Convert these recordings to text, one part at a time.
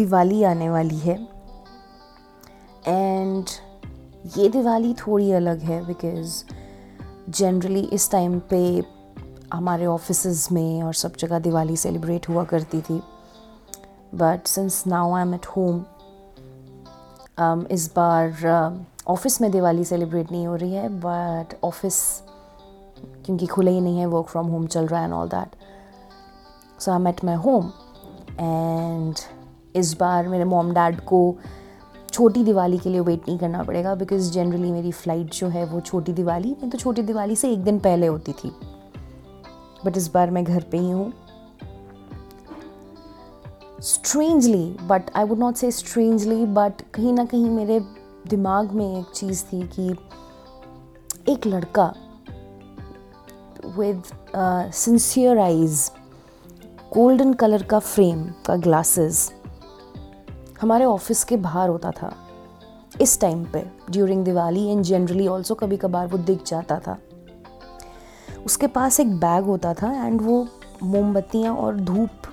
दिवाली आने वाली है। एंड ये दिवाली थोड़ी अलग है बिकॉज़ जनरली इस टाइम पे हमारे ऑफ़िस में और सब जगह दिवाली सेलिब्रेट हुआ करती थी। But since now I am at home इस बार ऑफ़िस uh, में दिवाली सेलिब्रेट नहीं हो रही है बट ऑफ़िस क्योंकि खुले ही नहीं है वर्क फ्रॉम होम चल रहा है and all that so I am at my home and इस बार मेरे मॉम डैड को छोटी दिवाली के लिए वेट नहीं करना पड़ेगा बिकॉज़ जनरली मेरी फ़्लाइट जो है वो छोटी दिवाली, नहीं तो छोटी दिवाली से एक दिन पहले होती थी। बट इस बार मैं घर पे ही हूँ। Strangely but I would not say strangely but कहीं ना कहीं मेरे दिमाग में एक चीज़ थी कि एक लड़का with sincere eyes golden colour का फ्रेम का ग्लासेस हमारे ऑफ़िस के बाहर होता था। इस टाइम पे during Diwali and generally also कभी कभार वो दिख जाता था। उसके पास एक बैग होता था एंड वो मोमबत्तियाँ और धूप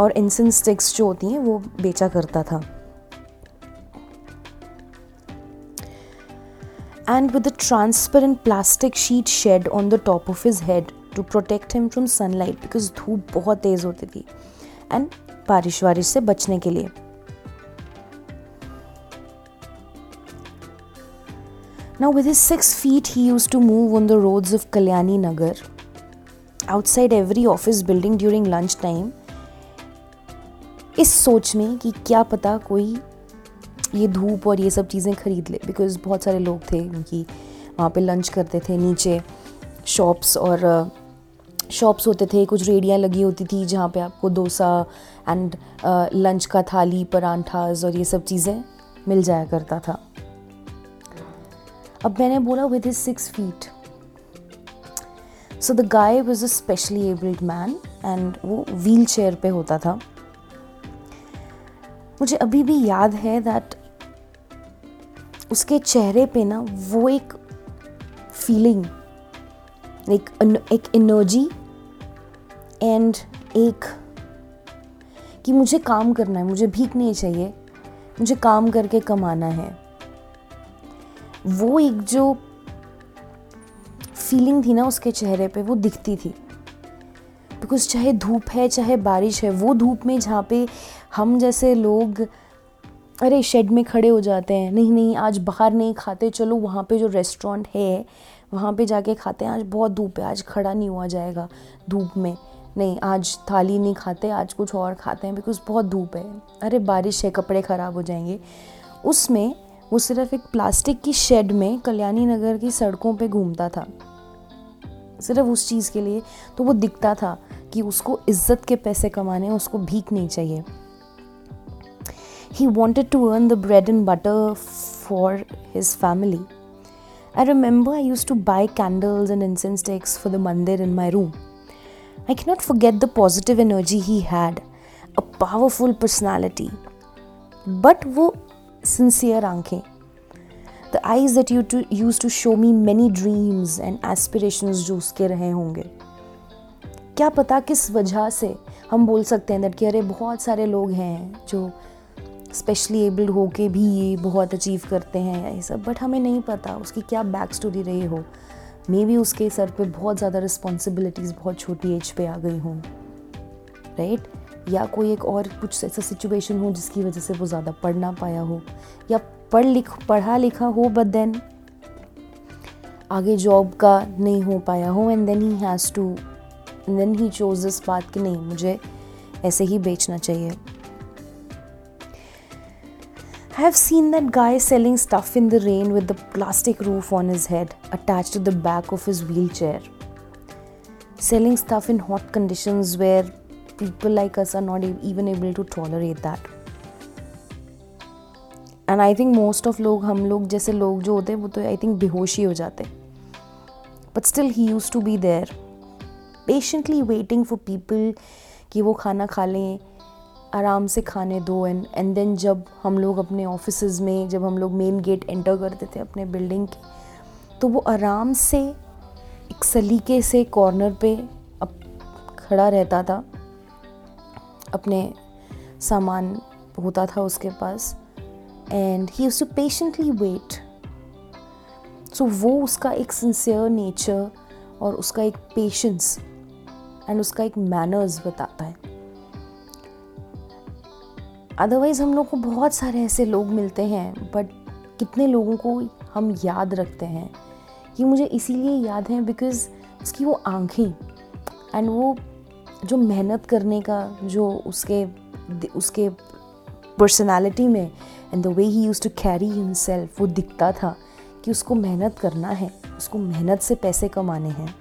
और इंसेंस स्टिक्स जो होती हैं, वो बेचा करता था। And with transparent plastic sheet shade on the top of his head to protect him from sunlight because धूप बहुत तेज़ होती थी। एंड बारिश वारिश से बचने के लिए। Now with his six feet he used to move on the roads of Kalyani Nagar outside every office building during lunch time इस सोच में कि क्या पता कोई ये धूप और ये सब चीज़ें खरीद ले बिकॉज़ बहुत सारे लोग थे, उनकी वहाँ पे लंच करते थे नीचे शॉप्स और शॉप्स होते थे, कुछ रेडियाँ लगी होती थी जहाँ पे आपको डोसा एंड लंच का थाली परांठाज और ये सब चीज़ें मिल जाया करता था। अब मैंने बोला with his six feet so the guy was a specially abled man and वो व्हील चेयर पे होता था। मुझे अभी भी याद है दैट उसके चेहरे पे ना वो एक फीलिंग एक एनर्जी एंड एक कि मुझे काम करना है, मुझे भीख नहीं चाहिए, मुझे काम करके कमाना है। वो एक जो फीलिंग थी ना उसके चेहरे पे, वो दिखती थी। बिकॉज़ चाहे धूप है, चाहे बारिश है, वो धूप में जहाँ पे हम जैसे लोग, अरे शेड में खड़े हो जाते हैं, नहीं नहीं, आज बाहर नहीं खाते, चलो वहाँ पे जो रेस्टोरेंट है, वहाँ पे जाके खाते हैं, आज बहुत धूप है, आज खड़ा नहीं हुआ जाएगा धूप में। नहीं, आज थाली नहीं खाते, आज कुछ और खाते हैं बिकॉज़ बहुत धूप है। अरे, बारिश है, कपड़े ख़राब हो जाएँगे। उसमें, वो सिर्फ़ एक प्लास्टिक की शेड में कल्याणी नगर की सड़कों पे घूमता था। सिर्फ़ उस चीज़ के लिए तो वो दिखता था कि उसको इज़्ज़त के पैसे कमाने उसको भीख नहीं चाहिए। He wanted to earn the bread and butter for his family I remember I used to buy candles and incense sticks for the mandir in my room. I cannot forget the positive energy he had, a powerful personality. But wo sincere aankhein. The eyes that you to, used to show me many dreams and aspirations जो उसके रहे होंगे क्या पता किस वजह से हम बोल सकते हैं दैट कि अरे बहुत सारे लोग हैं जो स्पेशली एबल्ड हो के भी ये बहुत अचीव करते हैं ये सब बट हमें नहीं पता उसकी क्या बैक स्टोरी रही हो मे बी उसके सर पे बहुत ज़्यादा रिस्पॉन्सिबिलिटीज़ बहुत छोटी एज पे आ गई हों राइट या कोई एक और कुछ ऐसा सिचुएशन हो जिसकी वजह से वो ज़्यादा पढ़ ना पाया हो, या पढ़ लिख, पढ़ा लिखा हो बट देन आगे जॉब का नहीं हो पाया हो and then he has to then he chose this बात कि नहीं, मुझे ऐसे ही बेचना चाहिए। I have seen that guy selling stuff in the rain with the plastic roof on his head attached to the back of his wheelchair. Selling stuff in hot conditions where people like us are not even able to tolerate that. And I think most of लोग हम लोग जैसे लोग जो होते हैं वो तो आई थिंक बेहोश ही हो जाते but still he used to be there patiently waiting for people कि वो खाना खा लें आराम से खाने दो एंड एंड देन जब हम लोग अपने ऑफ़िस में, जब हम लोग मेन गेट एंटर करते थे अपने बिल्डिंग के तो वो आराम से एक सलीके से कॉर्नर पे अब खड़ा रहता था। अपने सामान होता था उसके पास। And he to patiently wait so वो उसका एक सिंसियर नेचर और उसका एक पेशेंस एंड उसका एक मैनर्स बताता है। अदरवाइज़ हम लोग को बहुत सारे ऐसे लोग मिलते हैं बट कितने लोगों को हम याद रखते हैं। ये मुझे इसीलिए याद है बिकॉज़ उसकी वो आँखें एंड वो जो मेहनत करने का, जो उसके उसके पर्सनालिटी में and the way he used to carry himself वो दिखता था कि उसको मेहनत करना है, उसको मेहनत से पैसे कमाने हैं।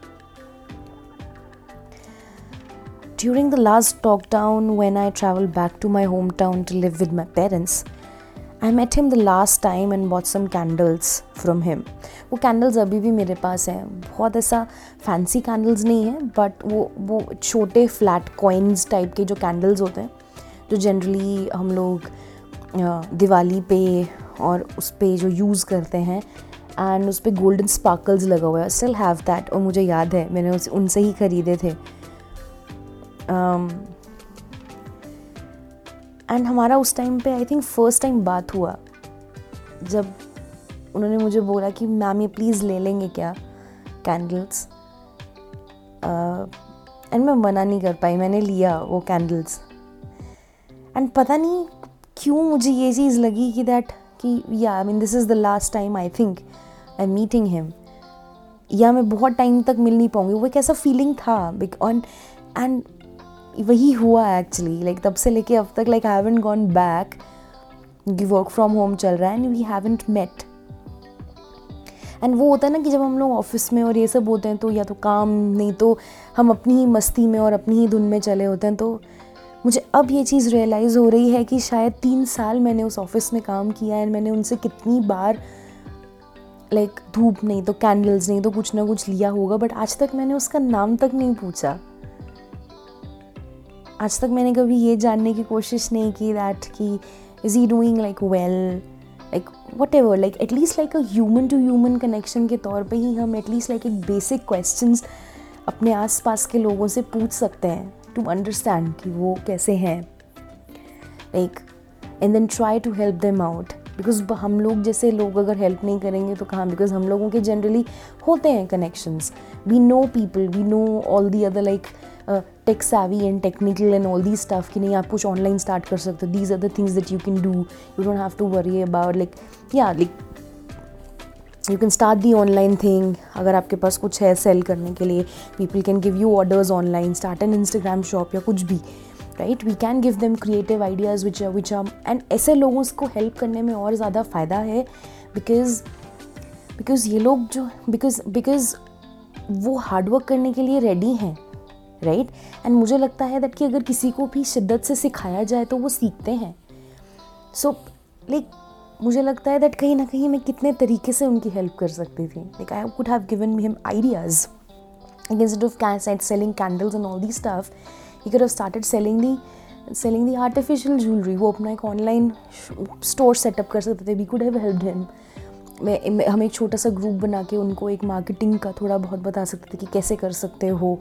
During the last lockdown, when I traveled back to my hometown to live with my parents, I met him the last time and bought some candles from him वो कैंडल्स अभी भी मेरे पास हैं। बहुत ऐसा फैंसी कैंडल्स नहीं है but वो वो छोटे फ्लैट कॉइन्स टाइप के जो कैंडल्स होते हैं जो जनरली हम लोग दिवाली पे और उस पर जो यूज़ करते हैं एंड उस पर गोल्डन स्पार्कल्स लगा हुआ है। स्टिल हैव दैट और मुझे याद है मैंने उस उनसे ही ख़रीदे थे। एंड um, हमारा उस टाइम पे आई थिंक फ़र्स्ट टाइम बात हुआ। जब उन्होंने मुझे बोला कि मैम ये प्लीज़ ले लेंगे क्या कैंडल्स एंड uh, मैं मना नहीं कर पाई। मैंने लिया वो कैंडल्स एंड पता नहीं क्यों मुझे ये चीज़ लगी कि दैट कि या I mean this is the last time I think I am meeting him या मैं बहुत टाइम तक मिल नहीं पाऊँगी। वो एक ऐसा फीलिंग था एंड वही हुआ एक्चुअली लाइक तब से लेके अब तक like I haven't gone back कि वर्क फ्रॉम होम चल रहा है and we haven't met and वो होता है ना कि जब हम लोग ऑफ़िस में और ये सब होते हैं तो या तो काम, नहीं तो हम अपनी ही मस्ती में और अपनी ही धुन में चले होते हैं तो मुझे अब ये चीज़ रियलाइज़ हो रही है कि शायद तीन साल मैंने उस ऑफ़िस में काम किया है मैंने उनसे कितनी बार लाइक धूप नहीं तो कैंडल्स नहीं तो कुछ ना कुछ लिया होगा बट आज तक मैंने उसका नाम तक नहीं पूछा। आज तक मैंने कभी ये जानने की कोशिश नहीं की दैट कि is he doing like well like whatever like at least like a human to human connection के तौर पे ही हम एटलीस्ट लाइक एक बेसिक क्वेश्चन अपने आस पास के लोगों से पूछ सकते हैं टू अंडरस्टैंड कि वो कैसे हैं। Like and then try to help them out because हम लोग जैसे लोग अगर हेल्प नहीं करेंगे तो कहाँ? बिकॉज़ हम लोगों के जनरली होते हैं connections we know people we know all the other like tech savvy and technical and all the staff कि नहीं आप कुछ ऑनलाइन स्टार्ट कर सकते these are the things that you can do you don't have to worry about like या like you can start the online thing अगर आपके पास कुछ है सेल करने के लिए। People can give you orders online start an Instagram shop या कुछ भी right we can give them creative ideas which which are and ऐसे लोगों को हेल्प करने में और ज़्यादा फ़ायदा है बिकॉज़ बिकॉज़ ये लोग जो बिकॉज़ बिकॉज़ वो हार्डवर्क करने के लिए रेडी हैं। राइट एंड मुझे लगता है दैट कि अगर किसी को भी शिद्दत से सिखाया जाए तो वो सीखते हैं। सो so, लाइक मुझे लगता है दैट कहीं ना कहीं मैं कितने तरीके से उनकी हेल्प कर सकती थी। Like I could have given him ideas instead of can selling candles and all the stuff could have started selling the selling the artificial jewellery वो अपना एक ऑनलाइन स्टोर सेटअप कर सकते थे। We could have help him मैं हम एक छोटा सा ग्रुप बना के उनको एक मार्केटिंग का थोड़ा बहुत बता सकते थे कि कैसे कर सकते हो।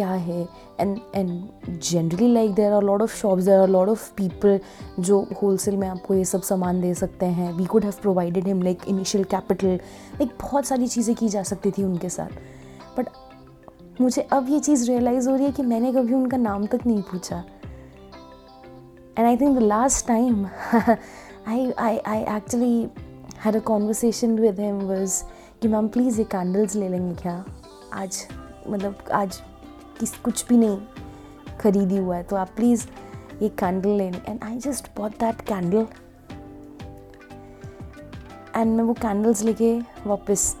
क्या है? And and generally like there are lot of shops there are lot of people जो होल सेल में आपको ये सब सामान दे सकते हैं। We could have provided him like initial capital like बहुत सारी चीज़ें की जा सकती थी उनके साथ। बट मुझे अब ये चीज़ रियलाइज़ हो रही है कि मैंने कभी उनका नाम तक नहीं पूछा। And I think the last time I I I actually had a conversation with him was कि, मैम प्लीज़ ये कैंडल्स ले लेंगे क्या? आज मतलब आज किस, कुछ भी नहीं खरीदी हुआ है। तो आप प्लीज़ ये कैंडल लेने। And I just bought that candle and मैं वो कैंडल्स लेके वापस।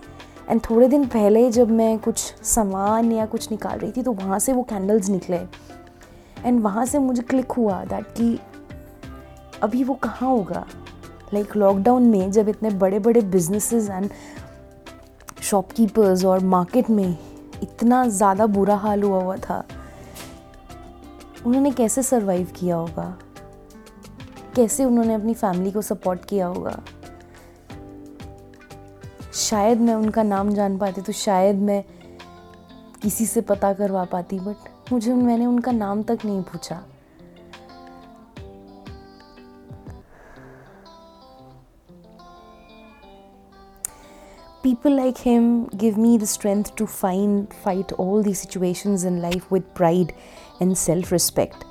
एंड थोड़े दिन पहले जब मैं कुछ सामान या कुछ निकाल रही थी तो वहाँ से वो कैंडल्स निकले। एंड वहाँ से मुझे क्लिक हुआ दैट कि अभी वो कहाँ होगा? लाइक like लॉकडाउन में जब इतने बड़े बड़े बिजनेसेस एंड शॉपकीपर्स और मार्केट में इतना ज़्यादा बुरा हाल हुआ हुआ था। उन्होंने कैसे सरवाइव किया होगा? कैसे उन्होंने अपनी फैमिली को सपोर्ट किया होगा? शायद मैं उनका नाम जान पाती तो शायद मैं किसी से पता करवा पाती बट मुझे, मैंने उनका नाम तक नहीं पूछा। People like him give me the strength to find fight all these situations in life with pride and self-respect.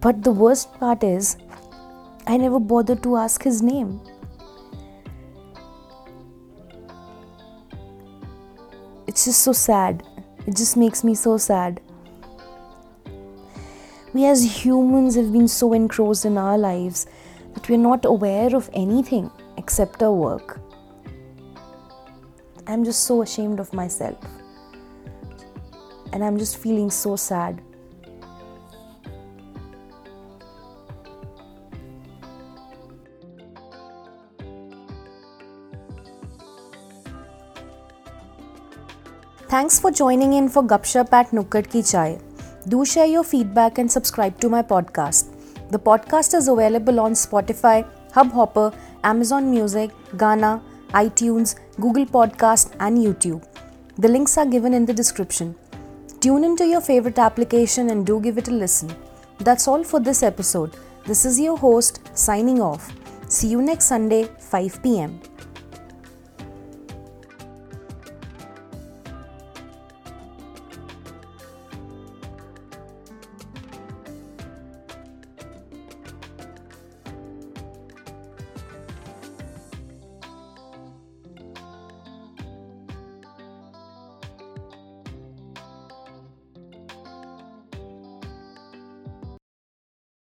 But the worst part is i never bothered to ask his name. It's just so sad. It just makes me so sad. We as humans have been so engrossed in our lives that we're not aware of anything except our work. I'm just so ashamed of myself. And I'm just feeling so sad. Thanks for joining in for Gupshup at Nukkad Ki Chai. Do share your feedback and subscribe to my podcast. The podcast is available on Spotify, Hubhopper, Amazon Music, Gaana, iTunes, Google Podcast, and YouTube. The links are given in the description. Tune into your favorite application and do give it a listen. That's all for this episode. This is your host signing off. See you next Sunday, 5 pm.